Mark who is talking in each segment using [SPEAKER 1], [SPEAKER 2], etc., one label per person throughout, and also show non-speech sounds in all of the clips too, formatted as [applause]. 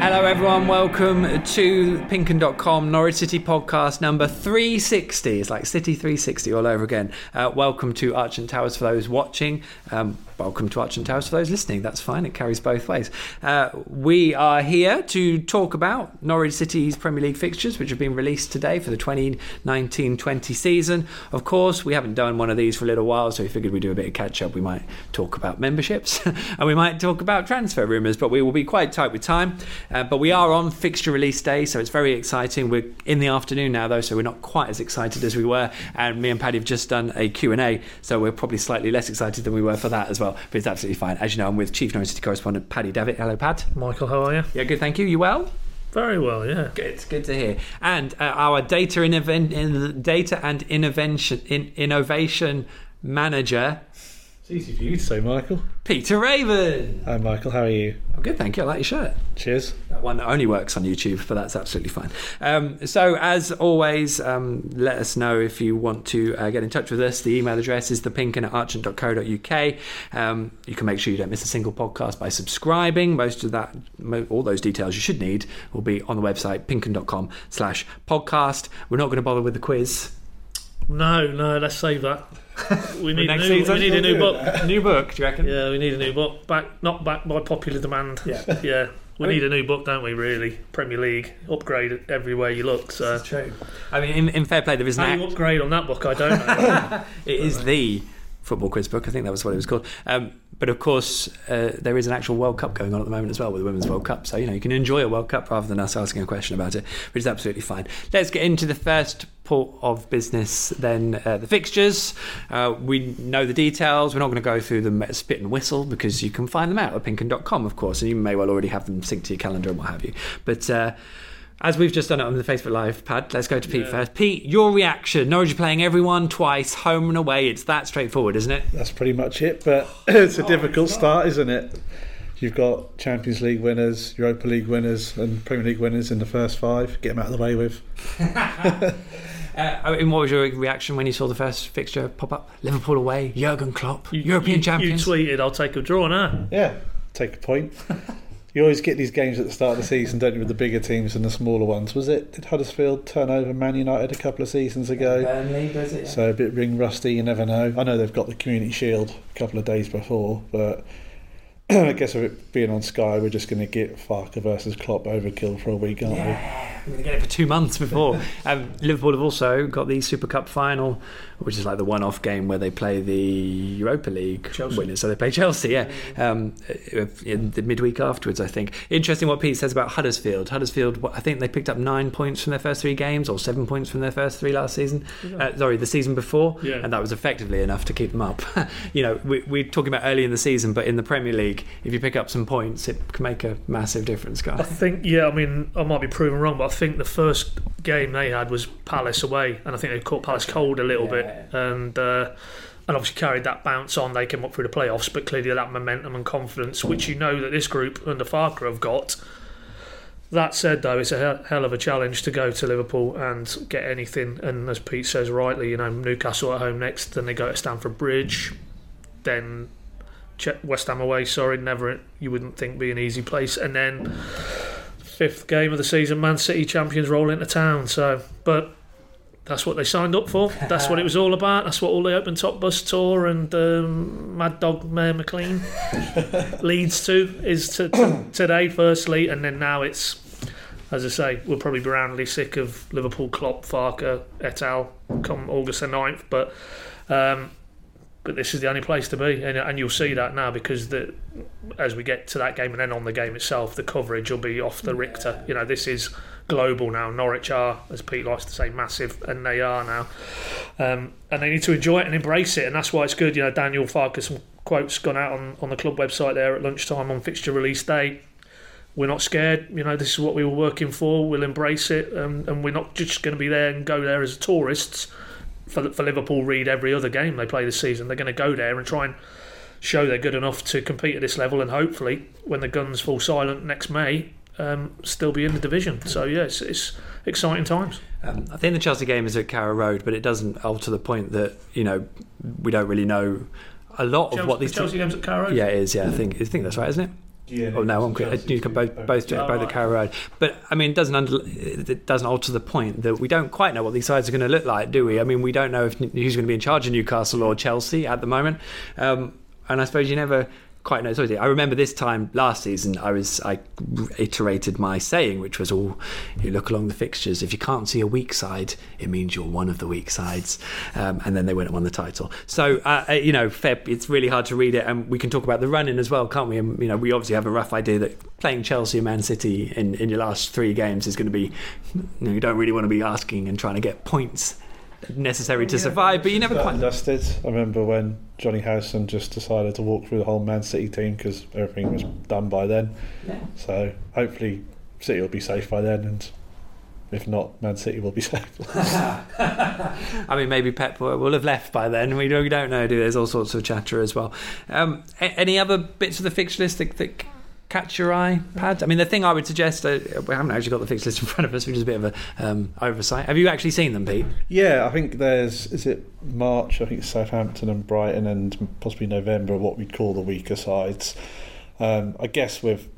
[SPEAKER 1] Hello, everyone. Welcome to PinkUn.com Norwich City podcast number 360. It's like City 360 all over again. Uh, welcome to Archant Towers for those watching. Um, welcome to Archant Towers for those listening. That's fine, it carries both ways. Uh, we are here to talk about Norwich City's Premier League fixtures, which have been released today for the 2019 20 season. Of course, we haven't done one of these for a little while, so we figured we'd do a bit of catch up. We might talk about memberships [laughs] and we might talk about transfer rumours, but we will be quite tight with time. Uh, but we are on fixture release day, so it's very exciting. We're in the afternoon now, though, so we're not quite as excited as we were. And me and Paddy have just done a Q&A, so we're probably slightly less excited than we were for that as well. But it's absolutely fine. As you know, I'm with Chief Norwich City correspondent Paddy Davitt. Hello, Pad.
[SPEAKER 2] Michael, how are you?
[SPEAKER 1] Yeah, good, thank you. You well?
[SPEAKER 2] Very well, yeah.
[SPEAKER 1] Good, good to hear. And uh, our data in data and innovation in, innovation manager,
[SPEAKER 3] It's easy for you to say, Michael.
[SPEAKER 1] Peter Raven.
[SPEAKER 3] Hi, Michael. How are you?
[SPEAKER 1] I'm good, thank you. I like your shirt.
[SPEAKER 3] Cheers.
[SPEAKER 1] That one that only works on YouTube, but that's absolutely fine. Um, so, as always, um, let us know if you want to uh, get in touch with us. The email address is thepinkun at archant.co.uk. Um, you can make sure you don't miss a single podcast by subscribing. Most of that, mo- all those details you should need will be on the website, pinkun.com slash podcast. We're not going to bother with the quiz.
[SPEAKER 2] No, no, let's save that. [laughs] We need, a
[SPEAKER 1] next
[SPEAKER 2] new,
[SPEAKER 1] season?
[SPEAKER 2] we need a new book. [laughs]
[SPEAKER 1] New book, do you reckon?
[SPEAKER 2] Yeah, we need a new book. Back, not back by popular demand.
[SPEAKER 1] Yeah. [laughs]
[SPEAKER 2] yeah. We
[SPEAKER 1] I mean-
[SPEAKER 2] need a new book, don't we? Really, Premier League upgrade everywhere you look. So
[SPEAKER 1] It's true. I mean, in, in fair play, there is an
[SPEAKER 2] how
[SPEAKER 1] act-
[SPEAKER 2] you upgrade on that book, I don't know.
[SPEAKER 1] It is the football quiz book. I think that was what it was called. Um, but of course, uh, there is an actual World Cup going on at the moment as well with the Women's World Cup. So, you know, you can enjoy a World Cup rather than us asking a question about it, which is absolutely fine. Let's get into the first port of business then uh, the fixtures. Uh, we know the details. We're not going to go through them at spit and whistle because you can find them out at pinkun.com, of course, and you may well already have them synced to your calendar and what have you. But. As we've just done it on the Facebook Live pad, let's go to Pete
[SPEAKER 2] Yeah.
[SPEAKER 1] first. Pete, your reaction. Norwich are playing everyone twice, home and away. It's that straightforward, isn't it?
[SPEAKER 3] That's pretty much it. But [clears throat] it's a difficult start, isn't it? You've got Champions League winners, Europa League winners, and Premier League winners in the first five. Get them out of the way with. [laughs] [laughs]
[SPEAKER 1] Uh, I mean, what was your reaction when you saw the first fixture pop up? Liverpool away, Jurgen Klopp, European
[SPEAKER 2] you,
[SPEAKER 1] champions.
[SPEAKER 2] You tweeted, "I'll take a draw now."
[SPEAKER 3] Yeah, take a point. [laughs] You always get these games at the start of the season, don't you, with the bigger teams and the smaller ones. Was it? Did Huddersfield turn over Man United a couple of seasons ago?
[SPEAKER 1] Burnley, does it?
[SPEAKER 3] So a bit ring rusty, you never know. I know they've got the Community Shield a couple of days before, but [clears throat] I guess with it being on Sky, we're just going to get Farke versus Klopp overkill for a week, aren't
[SPEAKER 1] Yeah, we're going to get it for two months before. [laughs] um, Liverpool have also got the Super Cup final, which is like the one-off game where they play the Europa League
[SPEAKER 2] Chelsea.
[SPEAKER 1] winners. So they play Chelsea, yeah, um, in the midweek afterwards. I think interesting what Pete says about Huddersfield. Huddersfield, I think they picked up nine points from their first three games, or seven points from their first three last season. Uh, sorry, the season before,
[SPEAKER 2] Yeah.
[SPEAKER 1] and that was effectively enough to keep them up. [laughs] you know, we, we're talking about early in the season, but in the Premier League, if you pick up some points, it can make a massive difference, guys.
[SPEAKER 2] I think, yeah, I mean, I might be proven wrong, but I think the first game they had was Palace away, and I think they caught Palace cold a little bit, and uh, and obviously carried that bounce on. They came up through the playoffs, but clearly that momentum and confidence, which you know that this group under Farke have got. That said, though, it's a hell of a challenge to go to Liverpool and get anything. And as Pete says rightly, you know, Newcastle at home next, then they go to Stamford Bridge, then West Ham away. Sorry, never you wouldn't think be an easy place, and then fifth game of the season, Man City champions roll into town. So, but that's what they signed up for. [laughs] That's what it was all about. That's what all the open top bus tour and um, Mad Dog Mayor McLean [laughs] leads to is to, to [coughs] today, firstly, and then now it's. As I say, we'll probably be roundly sick of Liverpool, Klopp, Farke, et al. come August the 9th, but um, but this is the only place to be, and, and you'll see that now because the as we get to that game and then on the game itself, the coverage will be off the Richter. You know, this is global now. Norwich are, as Pete likes to say, massive, and they are now. Um, and they need to enjoy it and embrace it, and that's why it's good. You know, Daniel Farke's, some quotes gone out on, on the club website there at lunchtime on fixture release day. We're not scared. You know, this is what we were working for. We'll embrace it, um, and we're not just going to be there and go there as tourists. For, for Liverpool, read every other game they play this season. They're going to go there and try and show they're good enough to compete at this level, and hopefully, when the guns fall silent next May, um, still be in the division. So yeah, it's, it's exciting times.
[SPEAKER 1] Um, I think the Chelsea game is at Carrow Road, but it doesn't alter the point that you know we don't really know a lot
[SPEAKER 2] Chelsea,
[SPEAKER 1] of what these.
[SPEAKER 2] Chelsea games at Carrow Road.
[SPEAKER 1] Yeah, it is. Yeah, I think I think that's right, isn't it?
[SPEAKER 3] Yeah.
[SPEAKER 1] Oh no, I'm quick. You can both both both the Carrow Road, but I mean, it doesn't under, it doesn't alter the point that we don't quite know what these sides are going to look like, do we? I mean, we don't know if who's going to be in charge of Newcastle or Chelsea at the moment, um, and I suppose you never quite know. Sorry, I remember this time last season, I was I iterated my saying, which was, "Oh, you look along the fixtures. If you can't see a weak side, it means you're one of the weak sides." Um, and then they went and won the title. So uh, uh, you know, Feb, it's really hard to read it, and we can talk about the running as well, can't we? And, you know, we obviously have a rough idea that playing Chelsea and Man City in, in your last three games is going to be, you, know, you don't really want to be asking and trying to get points necessary to survive, but you never quite.
[SPEAKER 3] Dusted. I remember when Jonny Howson just decided to walk through the whole Man City team because everything was done by then.
[SPEAKER 1] Yeah.
[SPEAKER 3] So hopefully City will be safe by then, and if not, Man City will be [laughs] safe. [laughs]
[SPEAKER 1] I mean, maybe Pep will will have left by then. We don't, we don't know. Do there's all sorts of chatter as well. Um, any other bits of the fixture list that, that catch your eye, Pad? I mean, the thing I would suggest, uh, we haven't actually got the fixture list in [laughs] front of us, which is a bit of a um, oversight. Have you actually seen them, Pete?
[SPEAKER 3] yeah, I think there's is it March? I think Southampton and Brighton, and possibly November. What we'd call the weaker sides. Um, I guess with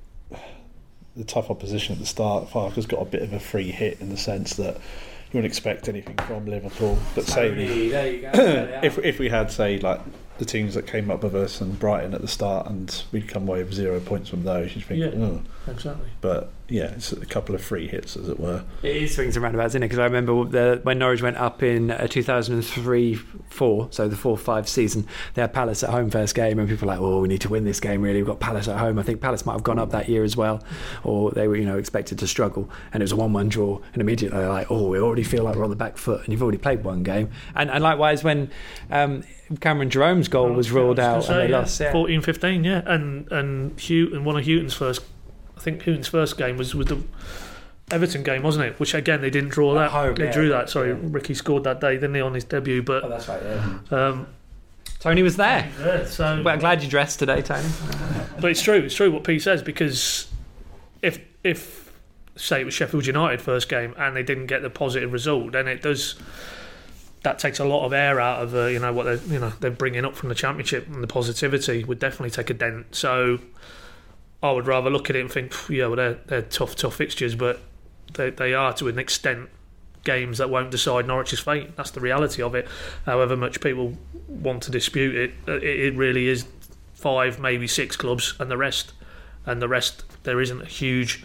[SPEAKER 3] the tough opposition at the start, Farke's got a bit of a free hit in the sense that you wouldn't expect anything from Liverpool. But say
[SPEAKER 1] there you go. [clears throat]
[SPEAKER 3] if if we had say like the teams that came up with us and Brighton at the start, and we'd come away with zero points from those, you'd think,
[SPEAKER 2] Yeah.
[SPEAKER 3] oh.
[SPEAKER 2] Exactly.
[SPEAKER 3] But yeah, it's a couple of free hits, as it were.
[SPEAKER 1] It is swings and roundabouts, isn't it? Because I remember the, when Norwich went up in uh, 2003 4, so the 4 5 season, they had Palace at home first game, and people were like, oh, we need to win this game, really. We've got Palace at home. I think Palace might have gone up that year as well, or they were, you know, expected to struggle, and it was a 1 1 draw, and immediately they're like, oh, we already feel like we're on the back foot, and you've already played one game. And, and likewise, when um, Cameron Jerome's goal was ruled out
[SPEAKER 2] was
[SPEAKER 1] and they
[SPEAKER 2] say,
[SPEAKER 1] lost,
[SPEAKER 2] yeah,
[SPEAKER 1] yeah.
[SPEAKER 2] 14 15, yeah. And and Hugh and one of Hughton's first, I think Hughton's first game was, was the Everton game, wasn't it? Which again, they didn't draw
[SPEAKER 1] At
[SPEAKER 2] that.
[SPEAKER 1] home,
[SPEAKER 2] they
[SPEAKER 1] yeah.
[SPEAKER 2] drew that. Sorry,
[SPEAKER 1] Yeah.
[SPEAKER 2] Ricky scored that day, didn't he, on his debut? But
[SPEAKER 1] that's right, yeah.
[SPEAKER 2] um,
[SPEAKER 1] Tony was there.
[SPEAKER 2] yeah, so
[SPEAKER 1] Well, I'm glad you dressed today, Tony.
[SPEAKER 2] But it's true. It's true what P says because if if say it was Sheffield United first game and they didn't get the positive result, then it does. That takes a lot of air out of uh, you know what they're you know they're bringing up from the championship and the positivity would definitely take a dent. So I would rather look at it and think, yeah, well they're they're tough tough fixtures, but they they are to an extent games that won't decide Norwich's fate. That's the reality of it. However much people want to dispute it, uh, it, it really is five, maybe six clubs, and the rest, and the rest, there isn't a huge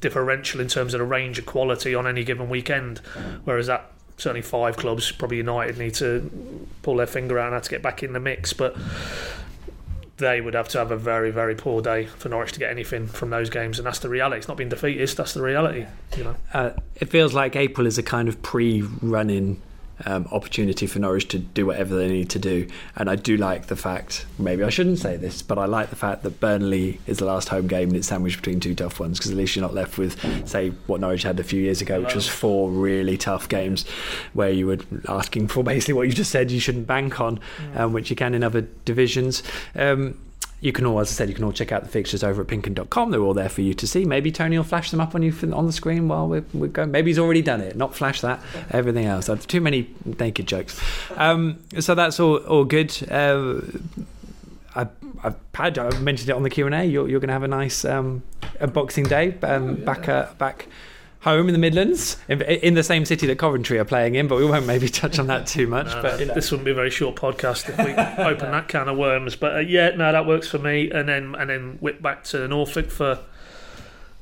[SPEAKER 2] differential in terms of the range of quality on any given weekend. Whereas that certainly five clubs, probably United, need to pull their finger out and have to get back in the mix, but. They would have to have a very, very poor day for Norwich to get anything from those games, and that's the reality. It's not being defeatist; that's the reality. You know,
[SPEAKER 1] uh, it feels like April is a kind of pre-running um, opportunity for Norwich to do whatever they need to do. And I do like the fact, maybe I shouldn't say this, but I like the fact that Burnley is the last home game and it's sandwiched between two tough ones because at least you're not left with, say, what Norwich had a few years ago, which was four really tough games where you were asking for basically what you just said you shouldn't bank on, um, which you can in other divisions. Um, you can all, as I said, you can all check out the fixtures over at pinkun.com. They're all there for you to see. Maybe Tony will flash them up on you on the screen while we're, we're going. Maybe he's already done it. Not flash that. Everything else. I've too many naked jokes. Um, so that's all, all good. Uh, I, I've had, I mentioned it on the Q and A. You're, you're going to have a nice um, a Boxing Day um, back uh, back home in the Midlands, in, in the same city that Coventry are playing in. But we won't maybe touch on that too much.
[SPEAKER 2] No,
[SPEAKER 1] but you know.
[SPEAKER 2] this wouldn't be a very short podcast if we open that can of worms. But uh, yeah, no, that works for me. And then and then whip back to Norfolk for.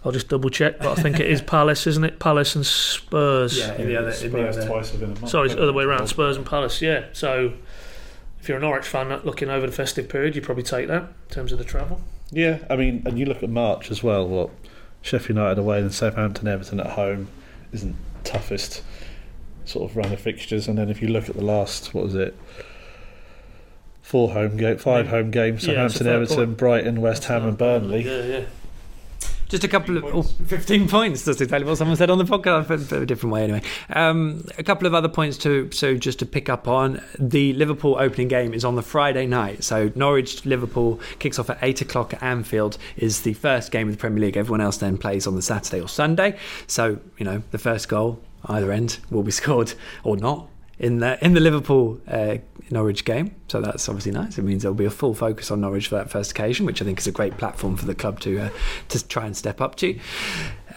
[SPEAKER 2] I'll just double check, but I think it is Palace, isn't it? Palace and Spurs.
[SPEAKER 1] Yeah, in the other, in the
[SPEAKER 3] Spurs
[SPEAKER 1] other.
[SPEAKER 3] twice within a month.
[SPEAKER 2] Sorry, it's the other way around. Spurs and Palace. Yeah. So if you're a Norwich fan looking over the festive period, you probably take that in terms of the travel.
[SPEAKER 3] Yeah, I mean, and you look at March as well. What Sheffield United away, then Southampton, Everton at home. isn't toughest sort of run of fixtures. And then if you look at the last, what was it? Four home game, five home games:
[SPEAKER 2] Yeah,
[SPEAKER 3] Southampton,
[SPEAKER 2] fair
[SPEAKER 3] Everton,
[SPEAKER 2] point.
[SPEAKER 3] Brighton, West Ham, and Burnley.
[SPEAKER 2] Yeah, yeah.
[SPEAKER 1] Just a couple of oh, 15 points. That's exactly what someone said on the podcast, but a different way anyway. Um, a couple of other points to so just to pick up on. The Liverpool opening game is on the Friday night. So Norwich Liverpool kicks off at eight o'clock at Anfield. Is the first game of the Premier League. Everyone else then plays on the Saturday or Sunday. So you know the first goal either end will be [laughs] scored or not in the in the Liverpool uh, Norwich game. So that's obviously nice. It means there'll be a full focus on Norwich for that first occasion, which I think is a great platform for the club to uh, to try and step up to.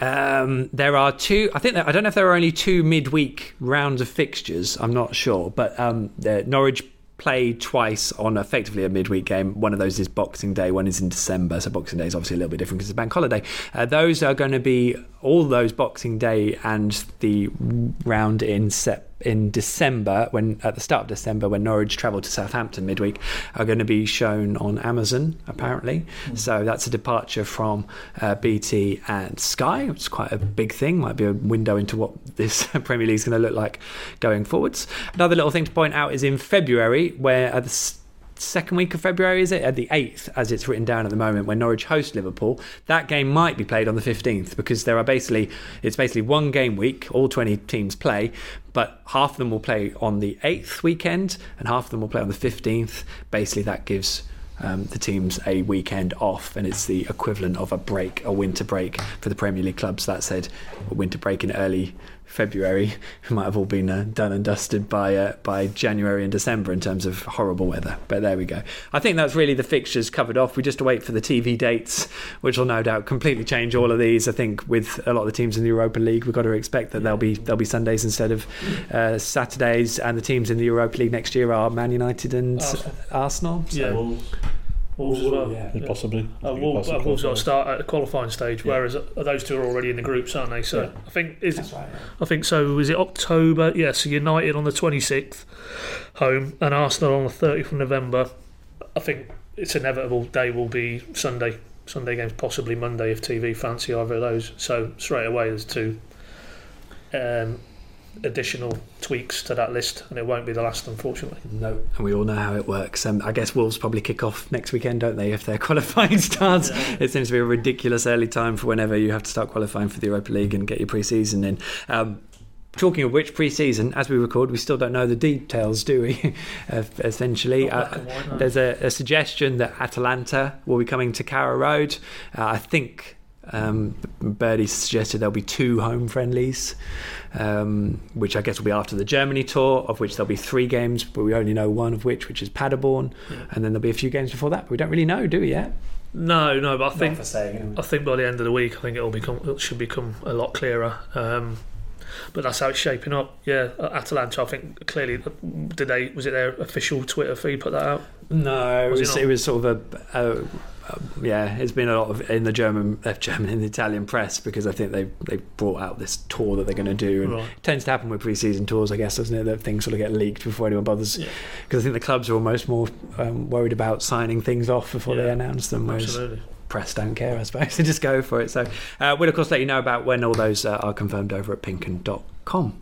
[SPEAKER 1] Um, there are two. I think I don't know if there are only two midweek rounds of fixtures. I'm not sure, but um, Norwich play twice on effectively a midweek game. One of those is Boxing Day, one is in December. So Boxing Day is obviously a little bit different because it's a bank holiday. Uh, those are going to be all those Boxing Day and the round in Sep- in December, when at the start of December, when Norwich travel to Southampton midweek, are going to be shown on Amazon apparently. So that's a departure from uh, BT and Sky, which is quite a big thing. Might be a window into what this [laughs] Premier League is going to look like going forwards. Another little thing to point out is in February, where at the second week of February, is it? At the 8th, as it's written down at the moment, when Norwich host Liverpool, that game might be played on the 15th because there are basically, it's basically one game week, all 20 teams play, but half of them will play on the 8th weekend and half of them will play on the 15th. Basically, that gives um, the teams a weekend off, and it's the equivalent of a break, a winter break for the Premier League clubs. That said, a winter break in early February [laughs] might have all been uh, done and dusted by uh, by January and December in terms of horrible weather. But there we go. I think that's really the fixtures covered off. We just wait for the TV dates, which will no doubt completely change all of these. I think with a lot of the teams in the Europa League, we've got to expect that there'll be there'll be Sundays instead of uh, Saturdays, and the teams in the Europa League next year are Man United and
[SPEAKER 2] Arsenal.
[SPEAKER 1] Arsenal. So-
[SPEAKER 2] Yeah. Wolves as well.
[SPEAKER 1] Yeah.
[SPEAKER 3] Possibly.
[SPEAKER 2] Uh,
[SPEAKER 3] Could be
[SPEAKER 2] Wolves, uh. Wolves got to start at the qualifying stage,
[SPEAKER 1] Yeah.
[SPEAKER 2] whereas uh, those two are already in the groups, aren't they? So
[SPEAKER 1] Yeah.
[SPEAKER 2] I think is
[SPEAKER 1] That's right.
[SPEAKER 2] I think so. Is it October? Yeah. So United on the twenty sixth, home, and Arsenal on the thirtieth of November. I think it's inevitable. Day will be Sunday. Sunday games, possibly Monday if TV fancy either of those. So straight away, there's two um, additional tweaks to that list, and it won't be the last, unfortunately.
[SPEAKER 1] No, and we all know how it works. Um, I guess Wolves probably kick off next weekend, don't they? If their [laughs] qualifying starts, it seems to be a ridiculous early time for whenever you have to start qualifying for the Europa League and get your pre-season in. Um, Talking of which, pre-season, as we record, we still don't know the details, do we? [laughs] Uh, Essentially, uh,
[SPEAKER 2] and white, no.
[SPEAKER 1] there's a, a suggestion that Atalanta will be coming to Carrow Road. Uh, I think um, Birdie suggested there'll be two home friendlies, um, which I guess will be after the Germany tour, of which there'll be three games, but we only know one of which, which is Paderborn, and then there'll be a few games before that. But we don't really know, do we yet?
[SPEAKER 2] No, no, but I think
[SPEAKER 1] saying.
[SPEAKER 2] I think by the end of the week, I think it'll become it should become a lot clearer. Um, but that's how it's shaping up. Yeah, Atalanta. I think clearly did they was it their official Twitter feed put that out?
[SPEAKER 1] No, it
[SPEAKER 2] Was it
[SPEAKER 1] was,
[SPEAKER 2] not?
[SPEAKER 1] it was sort of a, a, a yeah. It's been a lot of in the German, uh, German in the Italian press because I think they they brought out this tour that they're going to do, and
[SPEAKER 2] Right.
[SPEAKER 1] it tends to happen with pre-season tours, I guess, doesn't it? That things sort of get leaked before anyone bothers.
[SPEAKER 2] Yeah.
[SPEAKER 1] Because I think the clubs are almost more um, worried about signing things off before they announce them, whereas
[SPEAKER 2] Absolutely.
[SPEAKER 1] press don't care, I suppose. [laughs] They just go for it. So uh, we'll of course let you know about when all those uh, are confirmed over at pinkun.com.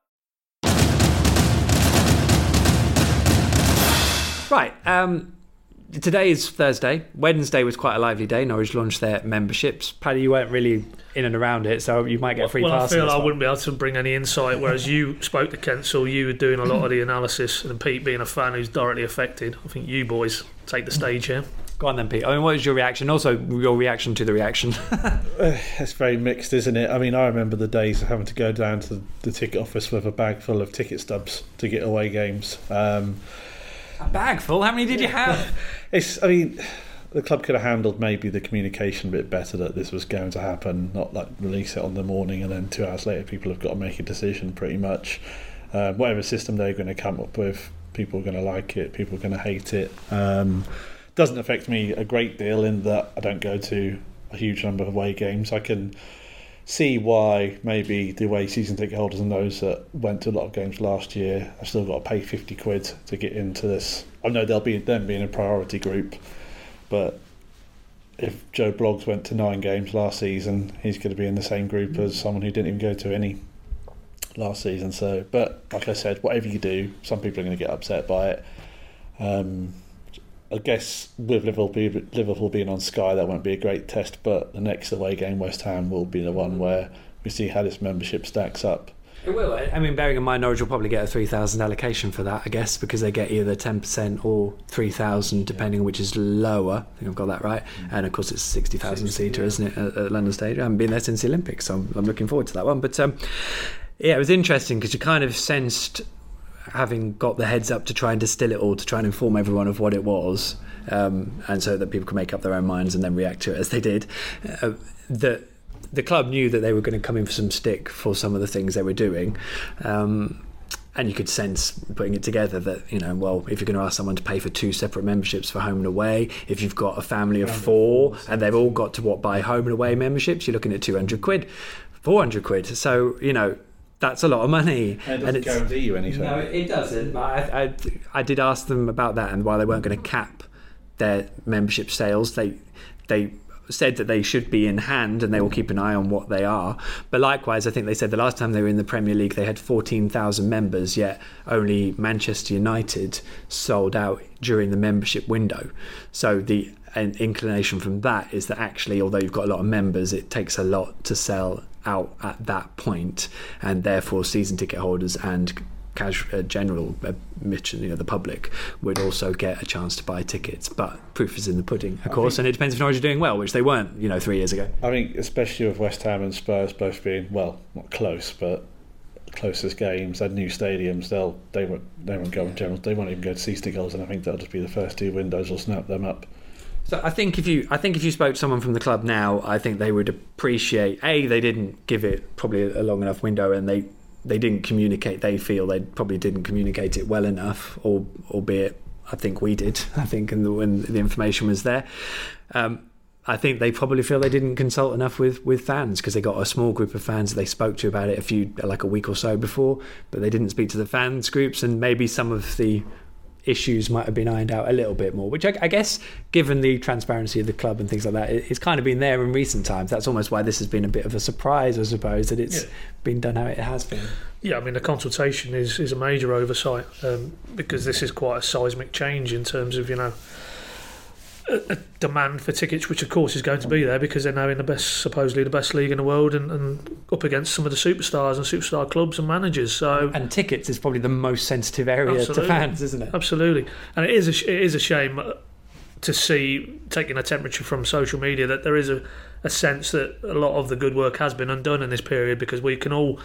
[SPEAKER 1] Right. Um, today is Thursday. Wednesday was quite a lively day. Norwich launched their memberships. Paddy, you weren't really in and around it, so you might get a free
[SPEAKER 2] well, I
[SPEAKER 1] pass. on
[SPEAKER 2] feel
[SPEAKER 1] this
[SPEAKER 2] I
[SPEAKER 1] one.
[SPEAKER 2] wouldn't be able to bring any insight, whereas you [laughs] spoke to Kensel, you were doing a lot of the analysis, and Pete being a fan who's directly affected. I think you boys take the stage here.
[SPEAKER 1] Go on then, Pete. I mean, what was your reaction? Also, your reaction to the reaction. [laughs]
[SPEAKER 3] It's very mixed, isn't it? I mean, I remember the days of having to go down to the ticket office with a bag full of ticket stubs to get away games. Um,
[SPEAKER 1] a bag full. How many did you have? [laughs]
[SPEAKER 3] it's, I mean, the club could have handled maybe the communication a bit better that this was going to happen, not like release it on the morning and then two hours later people have got to make a decision pretty much. Um, whatever system they're going to come up with, people are going to like it, people are going to hate it. Um, doesn't affect me a great deal in that I don't go to a huge number of away games. I can see why maybe the way season ticket holders and those that went to a lot of games last year have still got to pay 50 quid to get into this. I know they'll be them being a priority group, but if Joe Bloggs went to nine games last season, he's going to be in the same group as someone who didn't even go to any last season. So, but like I said, whatever you do, some people are going to get upset by it. Um, I guess with Liverpool, Liverpool being on Sky, that won't be a great test. But the next away game, West Ham, will be the one where we see how this membership stacks up.
[SPEAKER 1] It will. I mean, bearing in mind, Norwich will probably get a 3,000 allocation for that, I guess, because they get either 10% or 3,000, depending on which is lower. I think I've got that right. Mm. And of course, it's 60,000 seater, yeah. isn't it, at, at, London Stadium? I haven't been there since the Olympics, so I'm, I'm looking forward to that one. But um, yeah, it was interesting because you kind of sensed having got the heads up to try and distill it all, to try and inform everyone of what it was, um, and so that people could make up their own minds and then react to it as they did. Uh, that the club knew that they were going to come in for some stick for some of the things they were doing. Um, and you could sense putting it together that you know well if you're going to ask someone to pay for two separate memberships for home and away if you've got a family of four and they've all got to what buy home and away memberships you're looking at 200 quid 400 quid so you know that's a lot of money.
[SPEAKER 3] And it doesn't guarantee you anything.
[SPEAKER 1] No, it doesn't. I, I, I did ask them about that and while they weren't going to cap their membership sales. They they said that they should be in hand and they will keep an eye on what they are. But likewise, I think they said the last time they were in the Premier League, they had 14,000 members, yet only Manchester United sold out during the membership window. So the inclination from that is that actually, although you've got a lot of members, it takes a lot to sell out at that point, and therefore season ticket holders and casual, uh, general admission, you know, the public would also get a chance to buy tickets. But proof is in the pudding, of I course, and it depends if Norwich are doing well, which they weren't, you know, three years ago.
[SPEAKER 3] I think, especially with West Ham and Spurs both being well, not close, but closest games and new stadiums, they'll they won't they won't go in general. They won't even go to season goals, and I think that'll just be the first two windows will snap them up.
[SPEAKER 1] So I think if you I think if you spoke to someone from the club now, I think they would appreciate a they didn't give it probably a long enough window, and they they didn't communicate. They feel they probably didn't communicate it well enough, or albeit I think we did. [laughs] I think and the, when the information was there. Um, I think they probably feel they didn't consult enough with, with fans because they got a small group of fans that they spoke to about it a few like a week or so before, but they didn't speak to the fans groups and maybe some of the issues might have been ironed out a little bit more, which I, I, guess, given the transparency of the club and things like that, it, it's kind of been there in recent times. That's almost why this has been a bit of a surprise, I suppose, that it's yeah. been done how it has been.
[SPEAKER 2] Yeah, I mean, the consultation is, is a major oversight um, because this is quite a seismic change in terms of, you know, a, demand for tickets, which of course is going to be there because they're now in the best, supposedly the best league in the world, and, and, up against some of the superstars and superstar clubs and managers. So
[SPEAKER 1] and tickets is probably the most sensitive area absolutely. to fans, isn't it?
[SPEAKER 2] Absolutely, and it is a, it is a shame uh, to see taking a temperature from social media that there is a, a sense that a lot of the good work has been undone in this period because we can all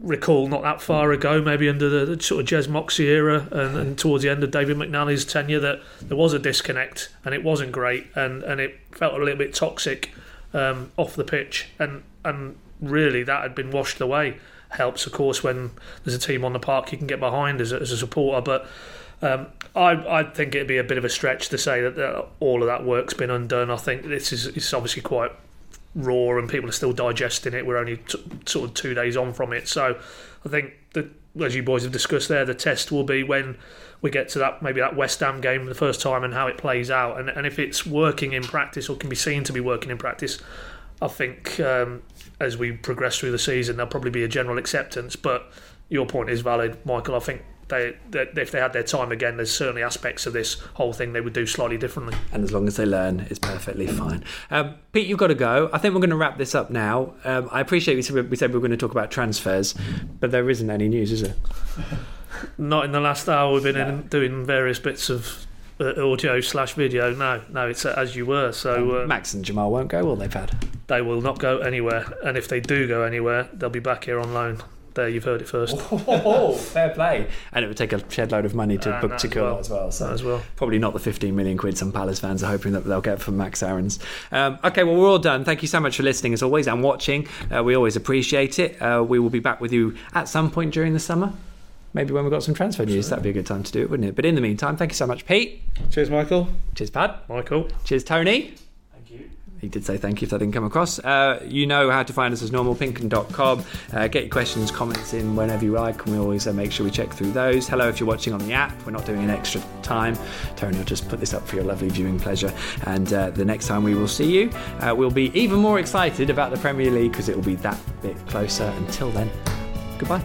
[SPEAKER 2] recall not that far ago, maybe under the, the sort of Jez Moxey era and, and, towards the end of David McNally's tenure, that there was a disconnect and it wasn't great and, and it felt a little bit toxic um, off the pitch. And, and really, that had been washed away. Helps, of course, when there's a team on the park you can get behind as a, as a supporter. But um, I, I think it'd be a bit of a stretch to say that, that all of that work's been undone. I think this is it's obviously quite raw and people are still digesting it. We're only t- sort of two days on from it, so I think that as you boys have discussed there, the test will be when we get to that maybe that West Ham game the first time and how it plays out, and and if it's working in practice or can be seen to be working in practice, I think um, as we progress through the season there'll probably be a general acceptance. But your point is valid, Michael. I think they, they, if they had their time again, there's certainly aspects of this whole thing they would do slightly differently.
[SPEAKER 1] And as long as they learn, it's perfectly fine. Um, Pete, you've got to go. I think we're going to wrap this up now. Um, I appreciate we said, we said we were going to talk about transfers, but there isn't any news, is there?
[SPEAKER 2] Not in the last hour. We've been no. in, doing various bits of uh, audio slash video. No, no, it's uh, as you were. So
[SPEAKER 1] um, uh, Max and Jamal won't go. Well, they've had.
[SPEAKER 2] They will not go anywhere, and if they do go anywhere, they'll be back here on loan there you've heard it first. [laughs]
[SPEAKER 1] Oh, fair play. And it would take a shed load of money to
[SPEAKER 2] And
[SPEAKER 1] book
[SPEAKER 2] that
[SPEAKER 1] to
[SPEAKER 2] as well.
[SPEAKER 1] that as well. So
[SPEAKER 2] That as well.
[SPEAKER 1] probably not the 15 million quid some Palace fans are hoping that they'll get from Max Aarons. Um, okay, well, we're all done. Thank you so much for listening as always and watching. Uh, we always appreciate it. Uh, we will be back with you at some point during the summer. Maybe when we've got some transfer news, that'd be a good time to do it, wouldn't it? But in the meantime, thank you so much, Pete.
[SPEAKER 3] Cheers, Michael.
[SPEAKER 1] Cheers, Pad.
[SPEAKER 2] Michael.
[SPEAKER 1] Cheers, Tony. He did say thank you if that didn't come across. Uh, you know how to find us as normal, pinkun.com. Uh, get your questions, comments in whenever you like, and we always uh, make sure we check through those. Hello if you're watching on the app. We're not doing an extra time. Tony will just put this up for your lovely viewing pleasure. And uh, the next time we will see you, uh, we'll be even more excited about the Premier League because it will be that bit closer. Until then, goodbye.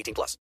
[SPEAKER 4] 18 plus.